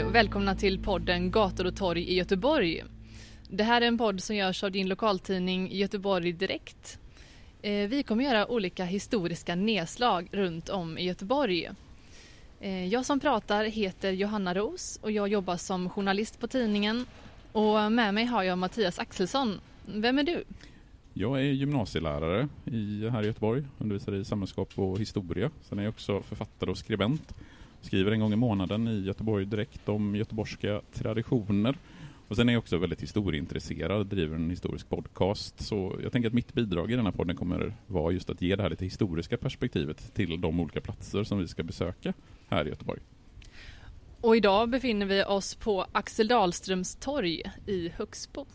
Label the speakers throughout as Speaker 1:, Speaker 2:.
Speaker 1: Hej och välkomna till podden Gator och torg i Göteborg. Det här är en podd som görs av din lokaltidning Göteborg Direkt. Eh, vi kommer göra olika historiska nedslag runt om i Göteborg. Eh, jag som pratar heter Johanna Ros och jag jobbar som journalist på tidningen. Och med mig har jag Mattias Axelsson. Vem är du?
Speaker 2: Jag är gymnasielärare i, här i Göteborg, undervisar i samhällskunskap och historia. Sen är jag också författare och skribent. Skriver en gång i månaden i Göteborg Direkt om göteborgska traditioner. Och sen är jag också väldigt historieintresserad, driver en historisk podcast. Så jag tänker att mitt bidrag i den här podden kommer vara just att ge det här lite historiska perspektivet till de olika platser som vi ska besöka här i Göteborg.
Speaker 1: Och idag befinner vi oss på Axel Dahlströms torg i Högsbo.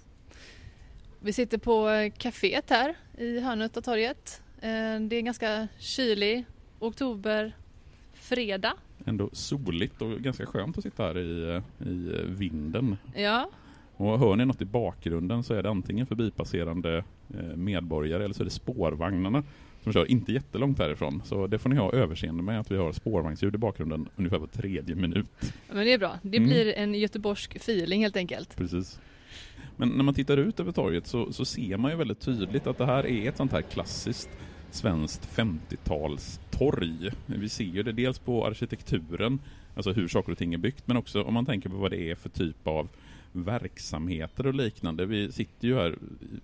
Speaker 1: Vi sitter på eh, kaféet här i hörnet av torget. Eh, det är en ganska kylig oktoberfredag.
Speaker 2: Ändå soligt och ganska skönt att sitta här i, i vinden.
Speaker 1: Ja,
Speaker 2: Och hör ni något i bakgrunden så är det antingen förbipasserande eh, medborgare eller så är det spårvagnarna som kör inte jättelångt härifrån. Så det får ni ha överseende med att vi har spårvagnsljud i bakgrunden ungefär var tredje minut.
Speaker 1: men det är bra. Det
Speaker 2: Mm.
Speaker 1: blir en göteborgsk feeling helt enkelt.
Speaker 2: Precis. Men när man tittar ut över torget så, så ser man ju väldigt tydligt att det här är ett sånt här klassiskt svenskt 50-talstorg. Vi ser ju det dels på arkitekturen, alltså hur saker och ting är byggt, men också om man tänker på vad det är för typ av verksamheter och liknande. Vi sitter ju här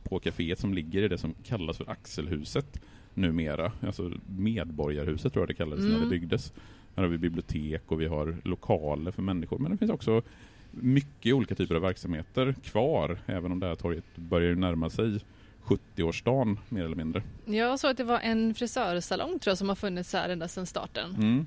Speaker 2: på kaféet som ligger i det som kallas för Axelhuset numera. Alltså Medborgarhuset tror jag det kallades när
Speaker 1: Mm.
Speaker 2: det byggdes. Här har vi bibliotek och vi har lokaler för människor, men det finns också mycket olika typer av verksamheter kvar, även om det här torget börjar närma sig 70-årsdagen mer eller mindre.
Speaker 1: Jag såg att det var en frisörsalong tror jag som har funnits här ända sedan starten.
Speaker 2: Mm.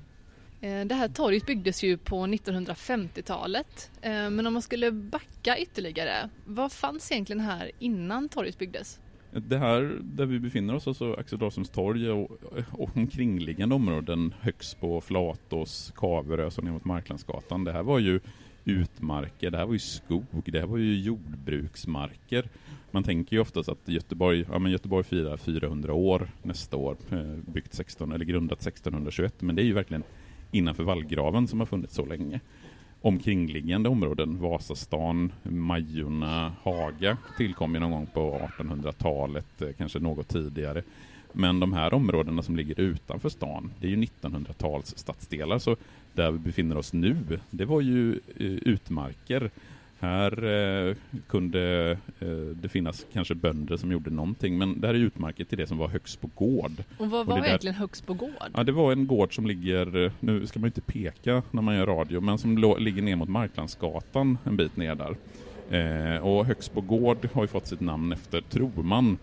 Speaker 1: Eh, Det här torget byggdes ju på 1950-talet. Eh, Men om man skulle backa ytterligare, vad fanns egentligen här innan torget byggdes?
Speaker 2: Det här där vi befinner oss, alltså Axel Dahlströms torg och, och omkringliggande områden, Högsbo, Flatås, Kaverö, så ner mot Marklandsgatan. Det här var ju utmarker, det här var ju skog, det här var ju jordbruksmarker. Man tänker ju oftast att Göteborg, ja men Göteborg firar 400 år nästa år, eh, byggt 16, eller grundat 1621, men det är ju verkligen innanför vallgraven som har funnits så länge. Omkringliggande områden, Vasastan, Majorna, Haga tillkom ju någon gång på 1800-talet, eh, kanske något tidigare. Men de här områdena som ligger utanför stan, det är ju 1900-tals stadsdelar, så där vi befinner oss nu, det var ju eh, utmarker. Här eh, kunde eh, det finnas kanske bönder som gjorde någonting, men det här är utmarker till det som var Högsbo gård.
Speaker 1: Och vad
Speaker 2: Och
Speaker 1: var
Speaker 2: där-
Speaker 1: egentligen Högsbo gård?
Speaker 2: Ja, det var en gård som ligger, nu ska man inte peka när man gör radio, men som ligger ner mot Marklandsgatan en bit ner där. Eh, och Högsbo gård har ju fått sitt namn efter, tror man,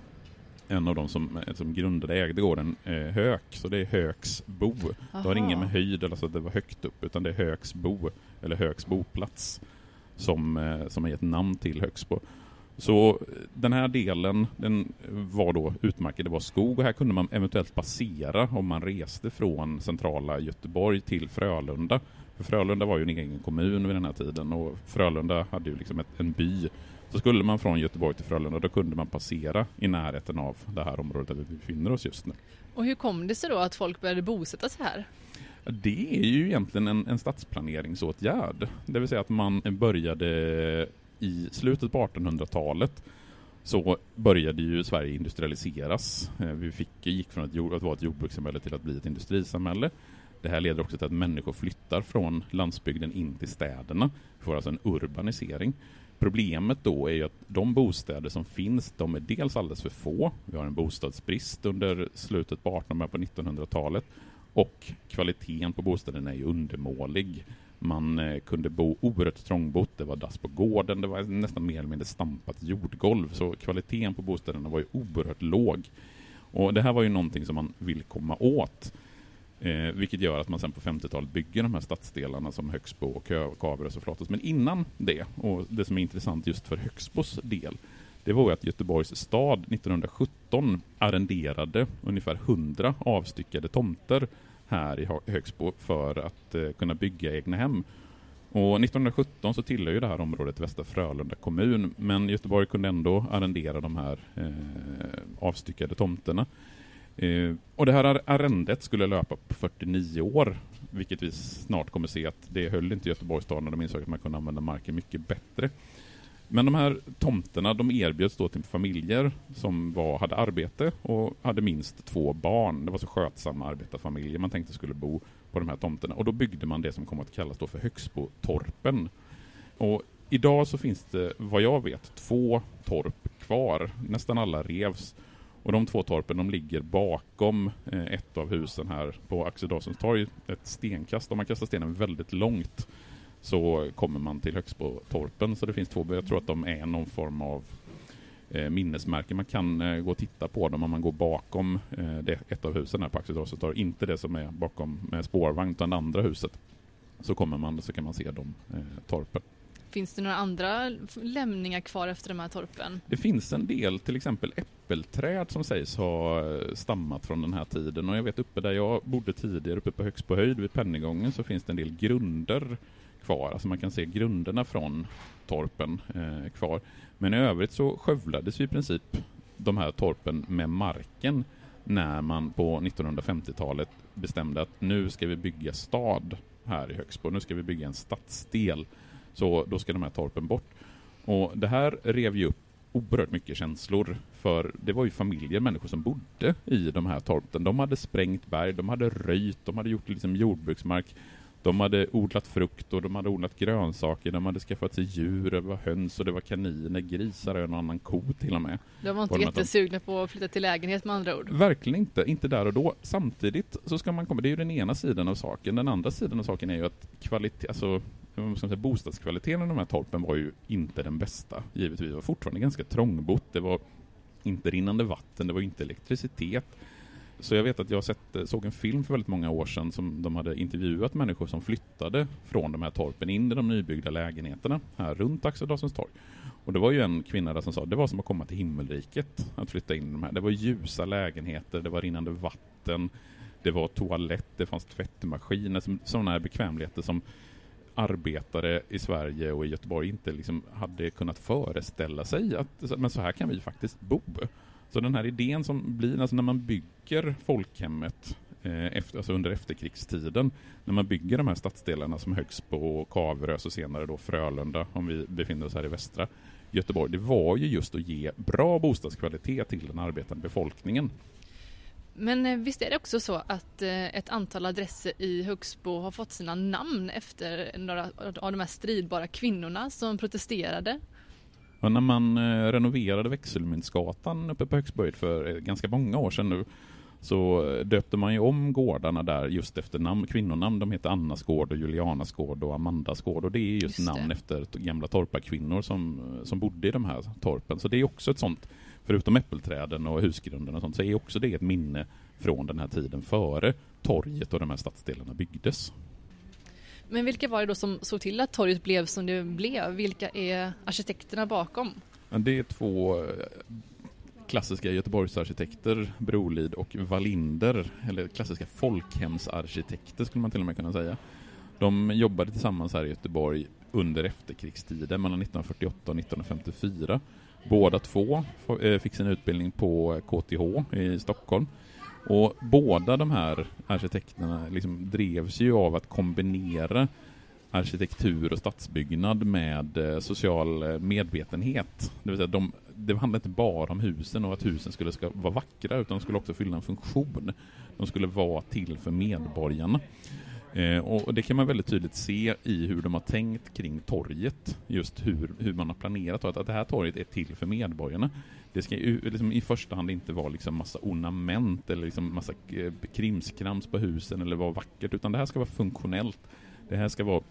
Speaker 2: en av de som, eh, som grundade ägde gården, eh, Höök, så det är Höksbo. Det har
Speaker 1: Aha.
Speaker 2: inget med höjd eller så att det var högt upp, utan det är Högsbo, eller Hööks boplats, som, eh, som har gett namn till Högsbo. Så den här delen den var då utmärkt, det var skog och här kunde man eventuellt passera om man reste från centrala Göteborg till Frölunda. För Frölunda var ju en egen kommun vid den här tiden och Frölunda hade ju liksom ett, en by. Så skulle man från Göteborg till Frölunda då kunde man passera i närheten av det här området där vi befinner oss just nu.
Speaker 1: Och hur kom det sig då att folk började bosätta sig här?
Speaker 2: Det är ju egentligen en, en stadsplaneringsåtgärd. Det vill säga att man började i slutet på 1800-talet så började ju Sverige industrialiseras. Eh, vi fick, gick från att, att vara ett jordbrukssamhälle till att bli ett industrisamhälle. Det här leder också till att människor flyttar från landsbygden in till städerna. Vi får alltså en urbanisering. Problemet då är ju att de bostäder som finns, de är dels alldeles för få. Vi har en bostadsbrist under slutet på 1800 på 1900-talet och kvaliteten på bostäderna är ju undermålig. Man eh, kunde bo oerhört trångbott, det var dass på gården, det var nästan mer eller mindre stampat jordgolv, så kvaliteten på bostäderna var ju oerhört låg. Och det här var ju någonting som man vill komma åt. Eh, vilket gör att man sen på 50-talet bygger de här stadsdelarna som Högsbo, och Kaverö. och Flatås. Men innan det, och det som är intressant just för Högsbos del, det var ju att Göteborgs stad 1917 arrenderade ungefär 100 avstyckade tomter här i Högsbo för att eh, kunna bygga egna hem. Och 1917 så tillhör ju det här området Västra Frölunda kommun, men Göteborg kunde ändå arrendera de här eh, avstyckade tomterna. Eh, och det här arrendet skulle löpa på 49 år, vilket vi snart kommer se att det höll inte Göteborgs stad när de insåg att man kunde använda marken mycket bättre. Men de här tomterna de erbjöds då till familjer som var, hade arbete och hade minst två barn. Det var så skötsamma arbetarfamiljer man tänkte skulle bo på de här tomterna. Och då byggde man det som kom att kallas då för Högsbotorpen. Och idag så finns det, vad jag vet, två torp kvar. Nästan alla revs. Och de två torpen de ligger bakom eh, ett av husen här på Axel Dawsons torg. Ett stenkast, om man kastar stenen väldigt långt så kommer man till Högsbotorpen. Så det finns två, jag tror att de är någon form av eh, minnesmärke. Man kan eh, gå och titta på dem om man går bakom eh, det, ett av husen här på Axel Dawsons torg. Inte det som är bakom med spårvagn, utan det andra huset. Så kommer man så kan man se de eh, torpen.
Speaker 1: Finns det några andra lämningar kvar efter de här torpen?
Speaker 2: Det finns en del, till exempel äppelträd som sägs ha eh, stammat från den här tiden. Och jag vet uppe där jag bodde tidigare, uppe på högst på höjd vid Pennygången, så finns det en del grunder kvar. Alltså man kan se grunderna från torpen eh, kvar. Men i övrigt så skövlades i princip de här torpen med marken när man på 1950-talet bestämde att nu ska vi bygga stad här i Högsbo. Nu ska vi bygga en stadsdel så då ska de här torpen bort. Och det här rev ju upp oerhört mycket känslor, för det var ju familjer, människor som bodde i de här torpen. De hade sprängt berg, de hade röjt, de hade gjort liksom jordbruksmark. De hade odlat frukt och de hade odlat grönsaker, de hade skaffat sig djur, det var höns och det var kaniner, grisar och en annan ko till och med.
Speaker 1: De var inte jättesugna på att flytta till lägenhet med andra ord?
Speaker 2: Verkligen inte, inte där och då. Samtidigt så ska man komma, det är ju den ena sidan av saken. Den andra sidan av saken är ju att kvalitet, alltså säga, bostadskvaliteten i de här torpen var ju inte den bästa, givetvis. Det var fortfarande ganska trångbott, det var inte rinnande vatten, det var inte elektricitet. Så jag vet att jag sett, eh, såg en film för väldigt många år sedan som de hade intervjuat människor som flyttade från de här torpen in i de nybyggda lägenheterna här runt Axel Dahlsens torg. Och det var ju en kvinna där som sa det var som att komma till himmelriket att flytta in i de här. Det var ljusa lägenheter, det var rinnande vatten, det var toalett, det fanns tvättmaskiner, sådana här bekvämligheter som arbetare i Sverige och i Göteborg inte liksom hade kunnat föreställa sig att men så här kan vi faktiskt bo. Så den här idén som blir, alltså när man bygger folkhemmet eh, efter, alltså under efterkrigstiden, när man bygger de här stadsdelarna som Högsbo och Kaverös och senare då Frölunda, om vi befinner oss här i västra Göteborg, det var ju just att ge bra bostadskvalitet till den arbetande befolkningen.
Speaker 1: Men eh, visst är det också så att eh, ett antal adresser i Högsbo har fått sina namn efter några av de här stridbara kvinnorna som protesterade?
Speaker 2: Och när man eh, renoverade Växelmyntsgatan uppe på Högsböjd för ganska många år sedan nu så döpte man ju om gårdarna där just efter namn, kvinnonamn. De heter Annas gård och Julianas gård och Amandas gård och det är just, just namn efter gamla torparkvinnor som, som bodde i de här torpen. Så det är också ett sånt förutom äppelträden och husgrunden och sånt, så är också det ett minne från den här tiden före torget och de här stadsdelarna byggdes.
Speaker 1: Men vilka var det då som såg till att torget blev som det blev? Vilka är arkitekterna bakom?
Speaker 2: Det är två eh, klassiska Göteborgsarkitekter, Brolid och Wallinder, eller klassiska folkhemsarkitekter skulle man till och med kunna säga. De jobbade tillsammans här i Göteborg under efterkrigstiden, mellan 1948 och 1954 Båda två eh, fick sin utbildning på KTH i Stockholm. Och båda de här arkitekterna liksom drevs ju av att kombinera arkitektur och stadsbyggnad med eh, social eh, medvetenhet. Det vill säga de, det handlade inte bara om husen och att husen skulle ska vara vackra utan de skulle också fylla en funktion. De skulle vara till för medborgarna. Eh, och det kan man väldigt tydligt se i hur de har tänkt kring torget, just hur, hur man har planerat att, att det här torget är till för medborgarna. Det ska ju liksom i första hand inte vara liksom massa ornament eller liksom massa eh, krimskrams på husen eller vara vackert, utan det här ska vara funktionellt. Det här ska vara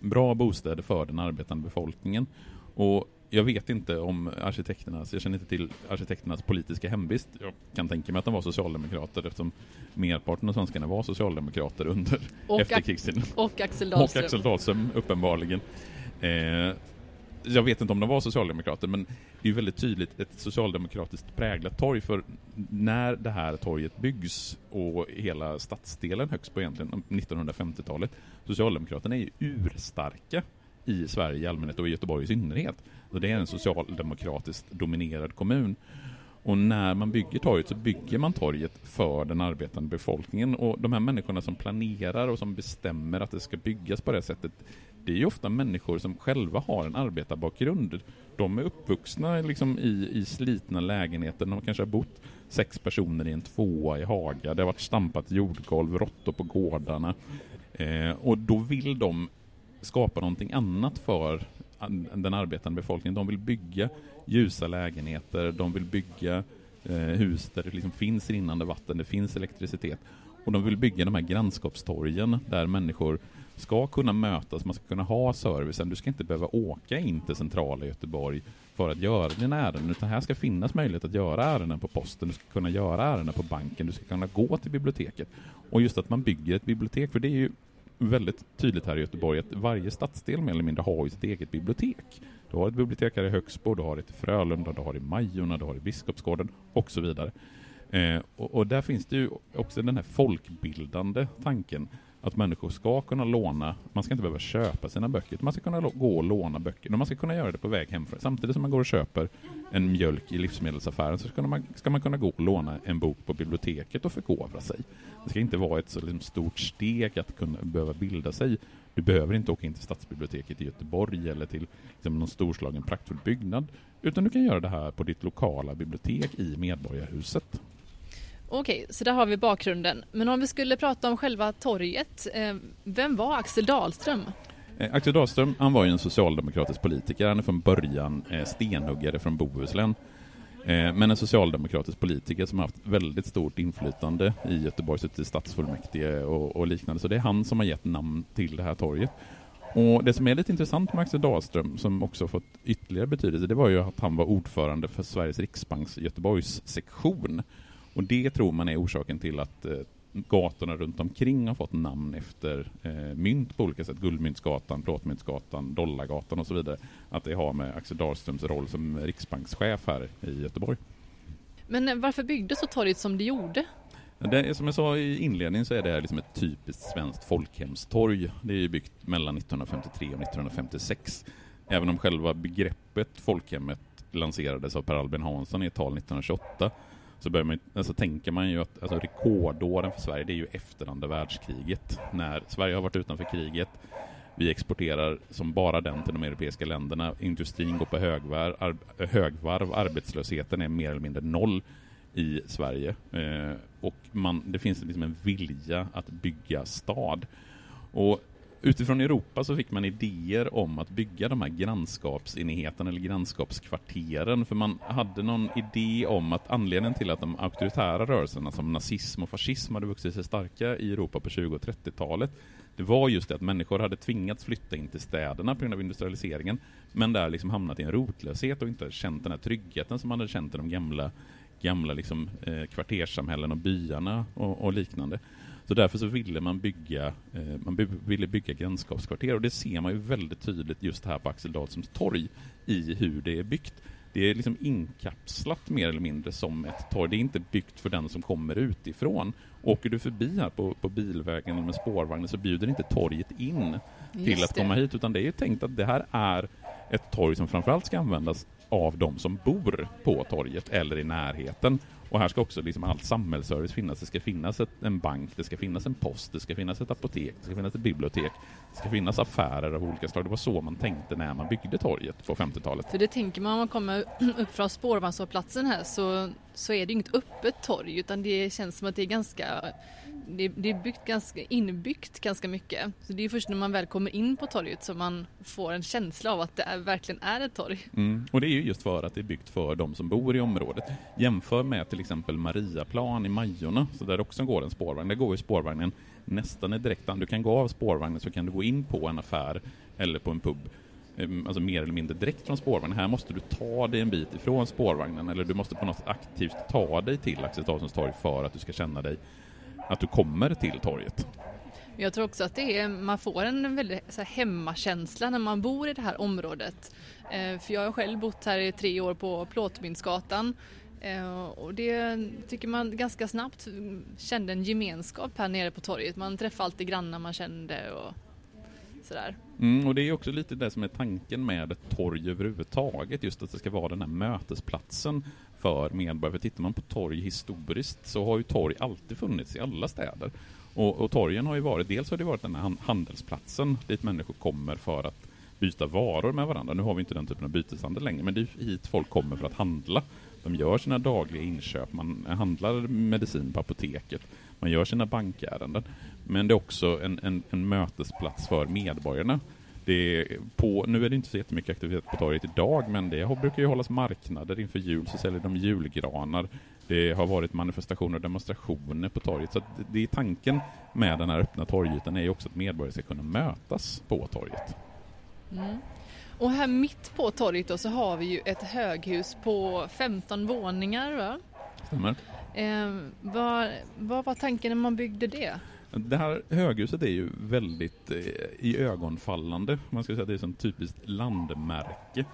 Speaker 2: bra bostäder för den arbetande befolkningen. Och jag vet inte om arkitekternas, jag känner inte till arkitekternas politiska hemvist. Jag kan tänka mig att de var socialdemokrater eftersom merparten av svenskarna var socialdemokrater under
Speaker 1: Och
Speaker 2: efterkrigstiden.
Speaker 1: Och Axel
Speaker 2: Och
Speaker 1: Dahlström.
Speaker 2: Axel Dahlström, uppenbarligen. Eh, jag vet inte om de var socialdemokrater, men det är ju väldigt tydligt ett socialdemokratiskt präglat torg, för när det här torget byggs och hela stadsdelen högst på egentligen 1950-talet, Socialdemokraterna är ju urstarka i Sverige i allmänhet och i Göteborg i synnerhet. Så det är en socialdemokratiskt dominerad kommun. Och när man bygger torget så bygger man torget för den arbetande befolkningen. Och de här människorna som planerar och som bestämmer att det ska byggas på det sättet, det är ju ofta människor som själva har en arbetarbakgrund. De är uppvuxna liksom i, i slitna lägenheter, de kanske har bott sex personer i en tvåa i Haga, det har varit stampat jordgolv, råttor på gårdarna. Eh, och då vill de skapa någonting annat för den arbetande befolkningen. De vill bygga ljusa lägenheter, de vill bygga eh, hus där det liksom finns rinnande vatten, det finns elektricitet. Och de vill bygga de här grannskapstorgen där människor ska kunna mötas, man ska kunna ha servicen. Du ska inte behöva åka in till centrala Göteborg för att göra dina ärenden, utan här ska finnas möjlighet att göra ärenden på posten, du ska kunna göra ärenden på banken, du ska kunna gå till biblioteket. Och just att man bygger ett bibliotek, för det är ju väldigt tydligt här i Göteborg att varje stadsdel mer eller mindre har ju sitt eget bibliotek. Du har ett bibliotek här i Högsbo, du har ett i Frölunda, du har i Majorna, du har i Biskopsgården och så vidare. Eh, och, och där finns det ju också den här folkbildande tanken att människor ska kunna låna, man ska inte behöva köpa sina böcker, man ska kunna gå och låna böcker och man ska kunna göra det på väg hemifrån. Samtidigt som man går och köper en mjölk i livsmedelsaffären så ska man, ska man kunna gå och låna en bok på biblioteket och förkovra sig. Det ska inte vara ett så liksom stort steg att kunna behöva bilda sig. Du behöver inte åka in till stadsbiblioteket i Göteborg eller till liksom, någon storslagen praktfull byggnad, utan du kan göra det här på ditt lokala bibliotek i Medborgarhuset.
Speaker 1: Okej, så där har vi bakgrunden. Men om vi skulle prata om själva torget, eh, vem var Axel Dahlström?
Speaker 2: Eh, Axel Dahlström, han var ju en socialdemokratisk politiker. Han är från början eh, stenhuggare från Bohuslän. Men en socialdemokratisk politiker som har haft väldigt stort inflytande i Göteborgs i stadsfullmäktige och, och liknande. Så det är han som har gett namn till det här torget. Och det som är lite intressant med Axel Dahlström, som också fått ytterligare betydelse, det var ju att han var ordförande för Sveriges Riksbanks Göteborgs sektion. Och det tror man är orsaken till att eh, gatorna runt omkring har fått namn efter eh, mynt på olika sätt. Guldmyntsgatan, Plåtmyntsgatan, Dollargatan och så vidare. Att det har med Axel Dahlströms roll som riksbankschef här i Göteborg.
Speaker 1: Men eh, varför byggdes så torget som det gjorde?
Speaker 2: Det, som jag sa i inledningen så är det här liksom ett typiskt svenskt folkhemstorg. Det är byggt mellan 1953 och 1956. Även om själva begreppet folkhemmet lanserades av Per Albin Hansson i ett tal 1928 så börjar man, alltså tänker man ju att alltså rekordåren för Sverige det är ju efter andra världskriget. När Sverige har varit utanför kriget, vi exporterar som bara den till de europeiska länderna, industrin går på högvarv, ar, högvarv arbetslösheten är mer eller mindre noll i Sverige. Eh, och man, det finns liksom en vilja att bygga stad. Och utifrån Europa så fick man idéer om att bygga de här grannskapsenheterna eller grannskapskvarteren. För man hade någon idé om att anledningen till att de auktoritära rörelserna som nazism och fascism hade vuxit sig starka i Europa på 20 och 30-talet det var just det att människor hade tvingats flytta in till städerna på grund av industrialiseringen men där liksom hamnat i en rotlöshet och inte känt den här tryggheten som man hade känt i de gamla gamla liksom, eh, kvarterssamhällen och byarna och, och liknande. Så därför så ville man bygga, eh, man by ville bygga grannskapskvarter och det ser man ju väldigt tydligt just här på Axel Dahlströms torg i hur det är byggt. Det är liksom inkapslat mer eller mindre som ett torg. Det är inte byggt för den som kommer utifrån. Åker du förbi här på, på bilvägen eller med spårvagnen så bjuder inte torget in till
Speaker 1: Just
Speaker 2: att
Speaker 1: det.
Speaker 2: komma hit utan det är ju tänkt att det här är ett torg som framförallt ska användas av de som bor på torget eller i närheten och här ska också liksom all samhällsservice finnas. Det ska finnas ett, en bank, det ska finnas en post, det ska finnas ett apotek, det ska finnas ett bibliotek, det ska finnas affärer av olika slag. Det var så man tänkte när man byggde torget på 50-talet.
Speaker 1: För det tänker man om man kommer upp från spårvagnshållplatsen här så, så är det inget öppet torg utan det känns som att det är ganska det, det är byggt ganska, inbyggt ganska mycket. Så det är först när man väl kommer in på torget som man får en känsla av att det är, verkligen är ett torg.
Speaker 2: Mm. Och det är ju just för att det är byggt för de som bor i området. Jämför med till exempel Mariaplan i Majorna, så där också går en spårvagn. Där går ju spårvagnen nästan i direkt Du kan gå av spårvagnen så kan du gå in på en affär eller på en pub Ehm, alltså mer eller mindre direkt från spårvagnen. Här måste du ta dig en bit ifrån spårvagnen eller du måste på något aktivt ta dig till Axel torg för att du ska känna dig att du kommer till torget.
Speaker 1: Jag tror också att det är, man får en väldigt så här, hemmakänsla när man bor i det här området. Eh, för jag har själv bott här i tre år på Plåtmyntsgatan eh, och det tycker man ganska snabbt mm, kände en gemenskap här nere på torget. Man träffade alltid grannar man kände och sådär.
Speaker 2: Mm, och det är också lite det som är tanken med ett torg överhuvudtaget, just att det ska vara den här mötesplatsen för medborgare. För tittar man på torg historiskt så har ju torg alltid funnits i alla städer. Och, och torgen har ju varit, dels har det varit den här handelsplatsen dit människor kommer för att byta varor med varandra. Nu har vi inte den typen av byteshandel längre, men det är hit folk kommer för att handla. De gör sina dagliga inköp, man handlar medicin på apoteket, man gör sina bankärenden. Men det är också en, en, en mötesplats för medborgarna. Det på, nu är det inte så jättemycket aktivitet på torget idag, men det brukar ju hållas marknader inför jul, så säljer de julgranar. Det har varit manifestationer och demonstrationer på torget, så det är tanken med den här öppna torgytan är ju också att medborgare ska kunna mötas på torget.
Speaker 1: Mm. Och här mitt på torget då så har vi ju ett höghus på 15 våningar va?
Speaker 2: Stämmer.
Speaker 1: Eh, vad, vad var tanken när man byggde det?
Speaker 2: Det här höghuset är ju väldigt eh, i ögonfallande. Man skulle säga att det är ett typiskt landmärke.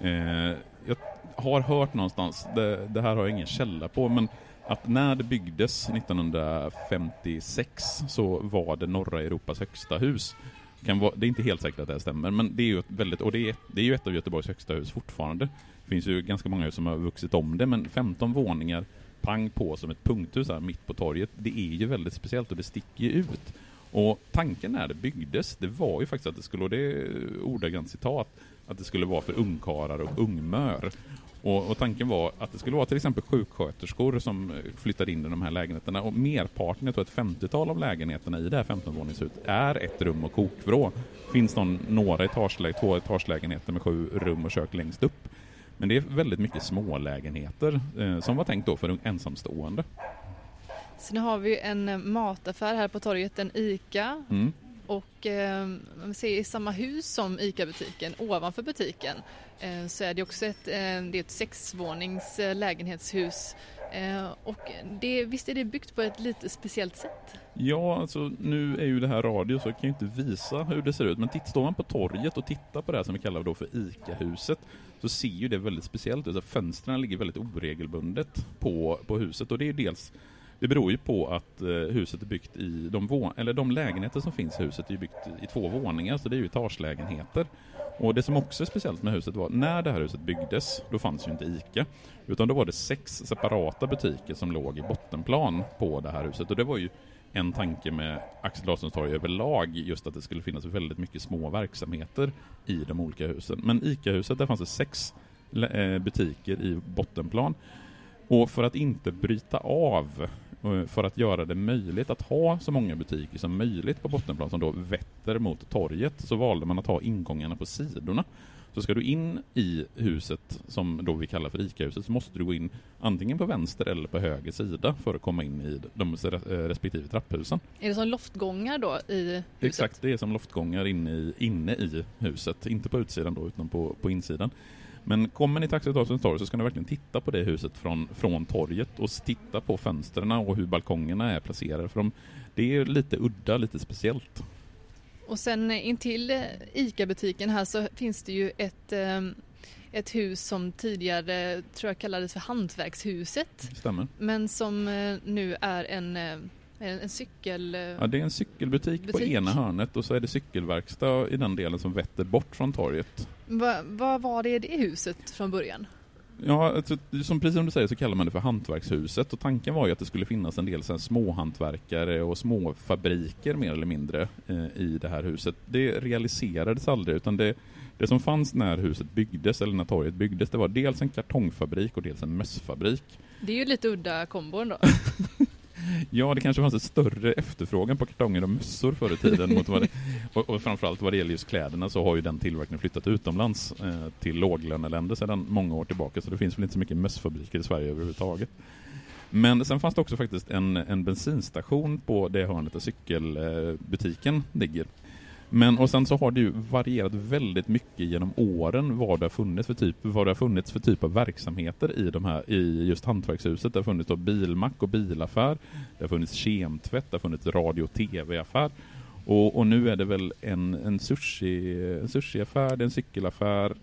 Speaker 2: Eh, jag har hört någonstans, det, det, här har jag ingen källa på, men att när det byggdes 1956 så var det norra Europas högsta hus. Kan vara, det är inte helt säkert att det här stämmer, men det är ju ett väldigt, och det är, det är ju ett av Göteborgs högsta hus fortfarande. Det finns ju ganska många hus som har vuxit om det, men 15 våningar pang på som ett punkthus här mitt på torget, det är ju väldigt speciellt och det sticker ju ut. Och tanken när det byggdes, det var ju faktiskt att det skulle, och det är ordagrant citat, att det skulle vara för ungkarlar och ungmör. Och, och, tanken var att det skulle vara till exempel sjuksköterskor som eh, flyttade in i de här lägenheterna och merparten, jag tror ett 50-tal av lägenheterna i det här 15-våningshuset är ett rum och kokvrå. Finns någon, några etagelä två etagelägenheter med sju rum och kök längst upp. Men det är väldigt mycket smålägenheter eh, som var tänkt då för ensamstående.
Speaker 1: Sen har vi en eh, mataffär här på torget, en ICA. Mm. Och eh, man ser i samma hus som ICA-butiken, ovanför butiken, eh, så är det också ett, eh, det är ett sexvånings eh, lägenhetshus. och det, visst är det byggt på ett lite speciellt sätt?
Speaker 2: Ja, alltså nu är ju det här radio så jag kan ju inte visa hur det ser ut. Men står man på torget och tittar på det här som vi kallar då för ICA-huset så ser ju det väldigt speciellt ut. Alltså, fönstren ligger väldigt oregelbundet på, på huset och det är dels det beror ju på att eh, huset är byggt i de, eller de lägenheter som finns i huset är byggt i två våningar, så det är ju etagelägenheter. Och det som också är speciellt med huset var, när det här huset byggdes, då fanns ju inte ICA. Utan då var det sex separata butiker som låg i bottenplan på det här huset. Och det var ju en tanke med Axel Larssons torg överlag, just att det skulle finnas väldigt mycket små verksamheter i de olika husen. Men ICA-huset, där fanns det sex eh, butiker i bottenplan. Och för att inte bryta av, eh, för att göra det möjligt att ha så många butiker som möjligt på bottenplan som då vetter mot torget, så valde man att ha ingångarna på sidorna. Så ska du in i huset, som då vi kallar för ICA-huset, så måste du gå in antingen på vänster eller på höger sida för att komma in i de respektive trapphusen.
Speaker 1: Är det som loftgångar då i huset?
Speaker 2: Exakt, det är som loftgångar inne i, inne i huset. Inte på utsidan då, utan på, på insidan. Men kommer ni till Axel torg så ska ni verkligen titta på det huset från, från torget och titta på fönstren och hur balkongerna är placerade. För de, det är lite udda, lite speciellt.
Speaker 1: Och sen intill ICA-butiken här så finns det ju ett, ehm, ett hus som tidigare tror jag kallades för Hantverkshuset.
Speaker 2: Stämmer.
Speaker 1: Men som eh, nu är en eh, en cykel...
Speaker 2: Ja, det är en cykelbutik butik. på ena hörnet och så är det cykelverkstad i den delen som vetter bort från torget.
Speaker 1: Va, vad var det i det huset från början?
Speaker 2: Ja, alltså, som precis som du säger så kallar man det för hantverkshuset och tanken var ju att det skulle finnas en del så här, småhantverkare och småfabriker mer eller mindre eh, i det här huset. Det realiserades aldrig utan det, det som fanns när huset byggdes, eller när torget byggdes, det var dels en kartongfabrik och dels en mössfabrik.
Speaker 1: Det är ju lite udda kombo ändå.
Speaker 2: Ja, det kanske fanns en större efterfrågan på kartonger och mössor förr i tiden. mot vad det, och, och framförallt vad det gäller just kläderna så har ju den tillverkningen flyttat utomlands eh, till låglöneländer sedan många år tillbaka. Så det finns väl inte så mycket mössfabriker i Sverige överhuvudtaget. Men sen fanns det också faktiskt en, en bensinstation på det hörnet där cykelbutiken ligger. Men och sen så har det ju varierat väldigt mycket genom åren vad det har funnits för typ, vad det har funnits för typ av verksamheter i de här, i just hantverkshuset. Det har funnits då bilmack och bilaffär, det har funnits kemtvätt, det har funnits radio och tv-affär. Och, och, nu är det väl en, en, sushi, en sushiaffär, en cykelaffär,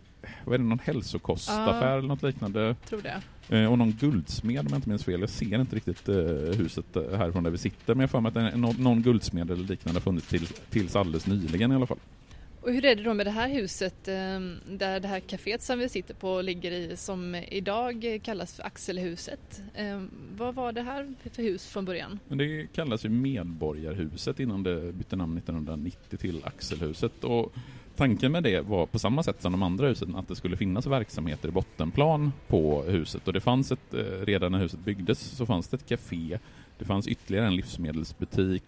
Speaker 2: vad är det, någon hälsokostaffär ja, eller något liknande?
Speaker 1: Tror det.
Speaker 2: Eh, och någon guldsmed om jag inte minns fel. Jag ser inte riktigt eh, huset eh, härifrån där vi sitter, men jag får mig att någon, någon guldsmed eller liknande har funnits till, tills alldeles nyligen i alla fall.
Speaker 1: Och hur är det då med det här huset där det här kaféet som vi sitter på ligger i som idag kallas för Axelhuset. Vad var det här för hus från början?
Speaker 2: Det kallas ju Medborgarhuset innan det bytte namn 1990 till Axelhuset. Och Tanken med det var på samma sätt som de andra husen att det skulle finnas verksamheter i bottenplan på huset och det fanns ett, eh, redan när huset byggdes så fanns det ett café, det fanns ytterligare en livsmedelsbutik,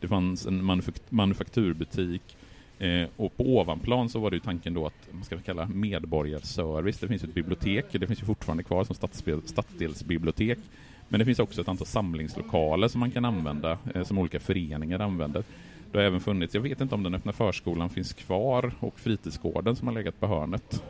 Speaker 2: det fanns en manufakt manufakturbutik eh, och på ovanplan så var det ju tanken då att man ska kalla medborgarservice. Det finns ett bibliotek, det finns ju fortfarande kvar som stadsdelsbibliotek. Men det finns också ett antal samlingslokaler som man kan använda, eh, som olika föreningar använder. Det har även funnits, jag vet inte om den öppna förskolan finns kvar och fritidsgården som har legat på hörnet.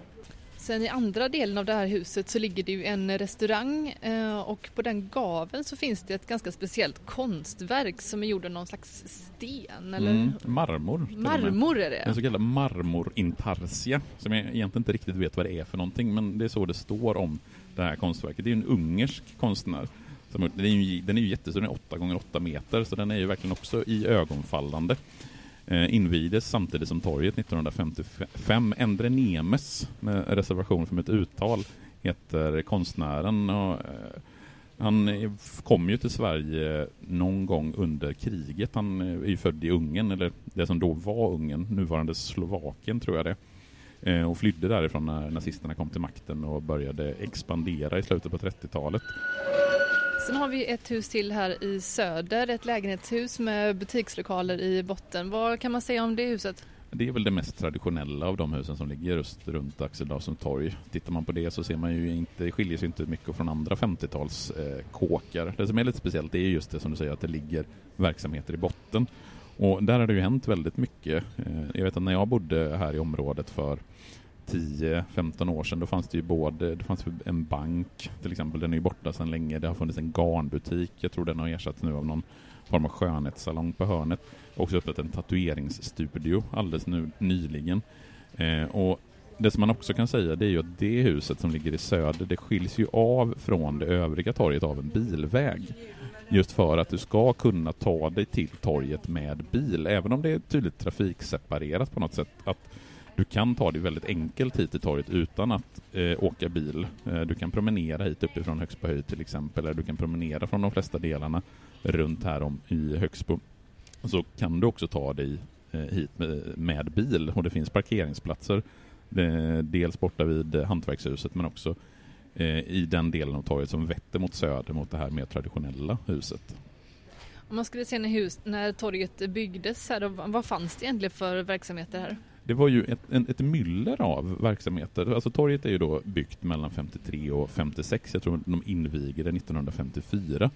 Speaker 1: Sen i andra delen av det här huset så ligger det ju en restaurang eh, och på den gaveln så finns det ett ganska speciellt konstverk som är gjord av någon slags sten eller? Mm,
Speaker 2: marmor.
Speaker 1: Marmor är det?
Speaker 2: En så kallad marmorintarsia som jag egentligen inte riktigt vet vad det är för någonting men det är så det står om det här konstverket. Det är en ungersk konstnär den är ju, den är ju jättestor, den är 8 gånger 8 meter, så den är ju verkligen också i ögonfallande. Eh, invigdes samtidigt som torget 1955. Endre Nemes, med reservation för mitt uttal, heter konstnären. Och, eh, han kom ju till Sverige någon gång under kriget. Han eh, är ju född i Ungern, eller det som då var Ungern, nuvarande Slovakien tror jag det eh, och flydde därifrån när nazisterna kom till makten och började expandera i slutet på 30-talet.
Speaker 1: Sen har vi ett hus till här i söder, ett lägenhetshus med butikslokaler i botten. Vad kan man säga om det huset?
Speaker 2: Det är väl det mest traditionella av de husen som ligger just runt Axel Dawson torg. Tittar man på det så ser man ju inte, det skiljer sig inte mycket från andra 50-tals eh, kåkar. Det som är lite speciellt är just det som du säger att det ligger verksamheter i botten. Och där har det ju hänt väldigt mycket. Eh, jag vet att när jag bodde här i området för 10-15 år sedan, då fanns det ju både, det fanns en bank till exempel, den är ju borta sedan länge, det har funnits en garnbutik, jag tror den har ersatts nu av någon form av skönhetssalong på hörnet. Också öppnat en tatueringsstudio alldeles nu, nyligen. Eh, och det som man också kan säga det är ju att det huset som ligger i söder, det skiljs ju av från det övriga torget av en bilväg. Just för att du ska kunna ta dig till torget med bil, även om det är tydligt trafikseparerat på något sätt. Att du kan ta dig väldigt enkelt hit till torget utan att eh, åka bil. Eh, du kan promenera hit uppifrån Högsbo höjd till exempel, eller du kan promenera från de flesta delarna runt här om i Högsbo. Så kan du också ta dig eh, hit med, med, bil och det finns parkeringsplatser eh, dels borta vid Hantverkshuset men också eh, i den delen av torget som vetter mot söder mot det här mer traditionella huset.
Speaker 1: Om man skulle se när, hus, när torget byggdes här, då, vad fanns det egentligen för verksamheter här?
Speaker 2: Det var ju ett, en, ett myller av verksamheter. Alltså torget är ju då byggt mellan 53 och 56. Jag tror de invigde 1954.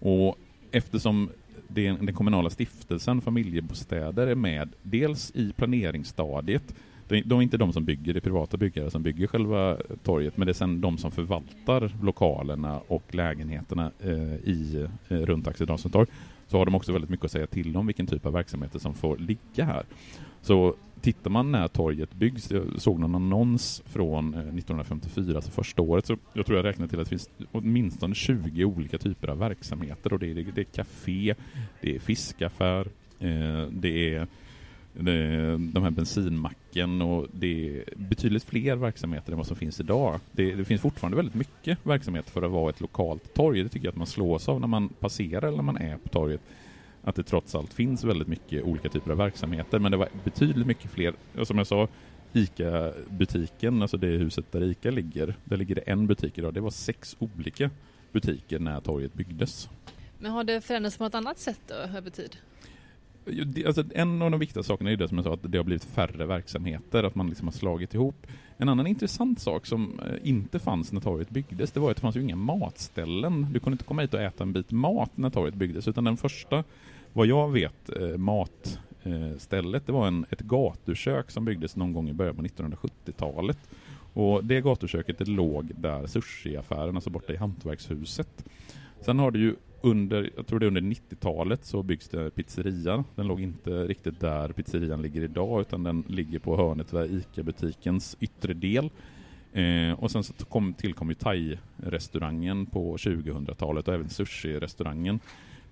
Speaker 2: Och eftersom det, den kommunala stiftelsen Familjebostäder är med dels i planeringsstadiet de är inte de som bygger, det är privata byggare som bygger själva torget, men det är sen de som förvaltar lokalerna och lägenheterna eh, i, eh, runt Axel torg. Så har de också väldigt mycket att säga till om vilken typ av verksamheter som får ligga här. Så tittar man när torget byggs, jag såg någon annons från eh, 1954, alltså första året, så jag tror jag räknar till att det finns åtminstone 20 olika typer av verksamheter och det är, det är café, det är fiskaffär, eh, det är de här bensinmacken och det är betydligt fler verksamheter än vad som finns idag. Det, det, finns fortfarande väldigt mycket verksamhet för att vara ett lokalt torg. Det tycker jag att man slås av när man passerar eller när man är på torget. Att det trots allt finns väldigt mycket olika typer av verksamheter men det var betydligt mycket fler, som jag sa, ICA-butiken, alltså det huset där ICA ligger, där ligger det en butik idag. Det var sex olika butiker när torget byggdes.
Speaker 1: Men har det förändrats på något annat sätt då, över tid?
Speaker 2: Alltså, en av de viktiga sakerna är det som jag sa, att det har blivit färre verksamheter, att man liksom har slagit ihop. En annan intressant sak som eh, inte fanns när torget byggdes, det var att det fanns ju inga matställen. Du kunde inte komma hit och äta en bit mat när torget byggdes, utan den första, vad jag vet, eh, matstället, det var en, ett gatukök som byggdes någon gång i början på 1970-talet. Och det gatuköket det låg där sushiaffären, alltså borta i Hantverkshuset. Sen har det ju under, jag tror det är under 90-talet så byggs det pizzeria. Den låg inte riktigt där pizzerian ligger idag utan den ligger på hörnet vid ICA-butikens yttre del. Eh, och sen så kom, tillkom ju thai-restaurangen på 2000-talet och även sushi-restaurangen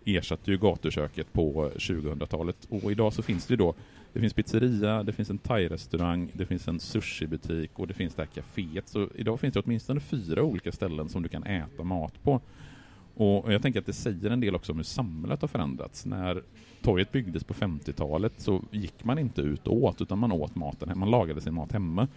Speaker 2: ersatte ju gatuköket på 2000-talet. Och idag så finns det ju då, det finns pizzeria, det finns en thai-restaurang, det finns en sushibutik och det finns det här kaféet. Så idag finns det åtminstone fyra olika ställen som du kan äta mat på. Och jag tänker att det säger en del också om hur samhället har förändrats. När torget byggdes på 50-talet så gick man inte ut och åt, utan man åt maten, man lagade sin mat hemma.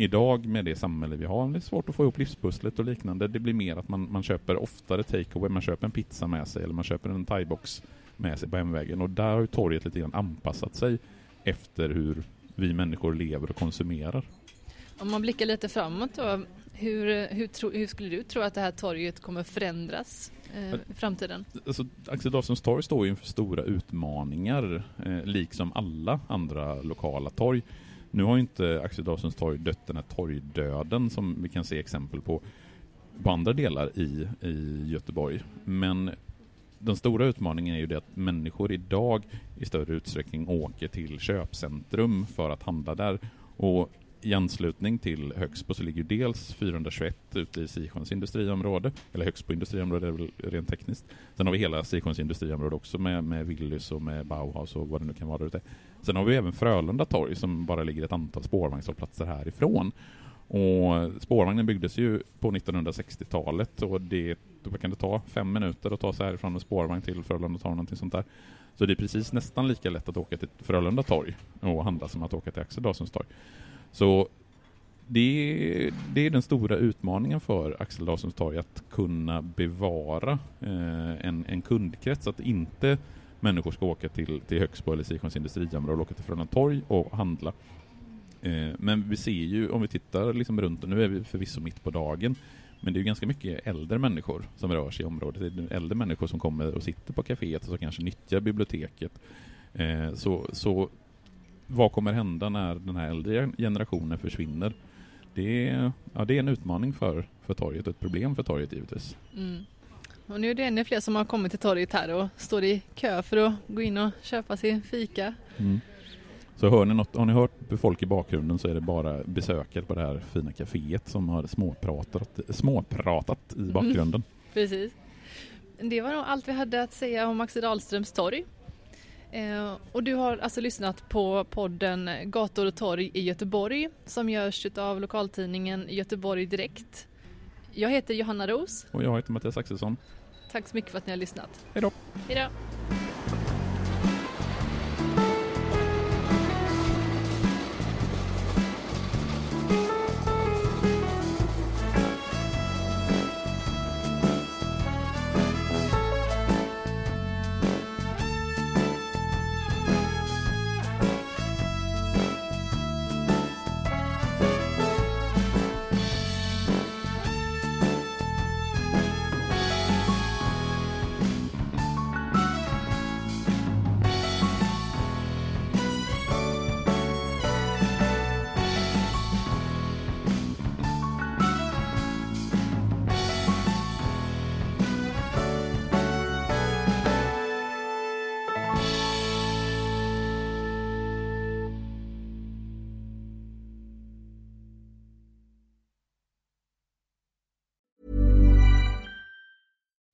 Speaker 2: Idag med det samhälle vi har, det är svårt att få ihop livspusslet och liknande. Det blir mer att man, man köper oftare takeaway, man köper en pizza med sig eller man köper en thaibox med sig på hemvägen. Och där har ju torget lite grann anpassat sig efter hur vi människor lever och konsumerar.
Speaker 1: Om man blickar lite framåt då, hur, hur, tro, hur, skulle du tro att det här torget kommer förändras eh, i framtiden?
Speaker 2: Alltså, Axel Dawsons torg står ju inför stora utmaningar, eh, liksom alla andra lokala torg. Nu har ju inte Axel Dawsons torg dött den här torgdöden som vi kan se exempel på på andra delar i, i Göteborg. Men den stora utmaningen är ju det att människor idag i större utsträckning åker till köpcentrum för att handla där. Och i anslutning till Högsbo så ligger dels 421 ute i Sisjöns industriområde, eller Högsbo industriområde är väl rent tekniskt. Sen har vi hela Sisjöns industriområde också med, med Willys och med Bauhaus och vad det nu kan vara ute. Sen har vi även Frölunda torg som bara ligger ett antal spårvagnshållplatser härifrån. Och spårvagnen byggdes ju på 1960-talet och det vad kan det ta? Fem minuter att ta sig härifrån med spårvagn till Frölunda torg, någonting sånt där. Så det är precis nästan lika lätt att åka till Frölunda torg och handla som att åka till Axel Dahlströms torg. Så det, det, är den stora utmaningen för Axel Dahlströms torg, att kunna bevara eh, en, en kundkrets, att inte människor ska åka till, till Högsbo eller Sikons industriområde och åka till Frölunda torg och handla. Eh, men vi ser ju, om vi tittar liksom runt, nu är vi förvisso mitt på dagen, men det är ganska mycket äldre människor som rör sig i området. Det är äldre människor som kommer och sitter på kaféet och som kanske nyttjar biblioteket. Eh, så, så vad kommer hända när den här äldre generationen försvinner? Det är, ja, det är en utmaning för, för torget och ett problem för torget givetvis. Mm.
Speaker 1: Och nu är det ännu fler som har kommit till torget här och står i kö för att gå in och köpa sin fika. Mm.
Speaker 2: Så hör ni något, har ni hört folk i bakgrunden så är det bara besökare på det här fina kaféet som har småpratat, småpratat i mm. bakgrunden. Mm.
Speaker 1: Precis. Det var nog allt vi hade att säga om Axel Dahlströms torg. Eh, och du har alltså lyssnat på podden Gator och torg i Göteborg som görs av lokaltidningen Göteborg Direkt. Jag heter Johanna Ros.
Speaker 2: Och jag heter Mattias Axelsson.
Speaker 1: Tack så mycket för att ni har lyssnat.
Speaker 2: Hej då.
Speaker 1: Hej då.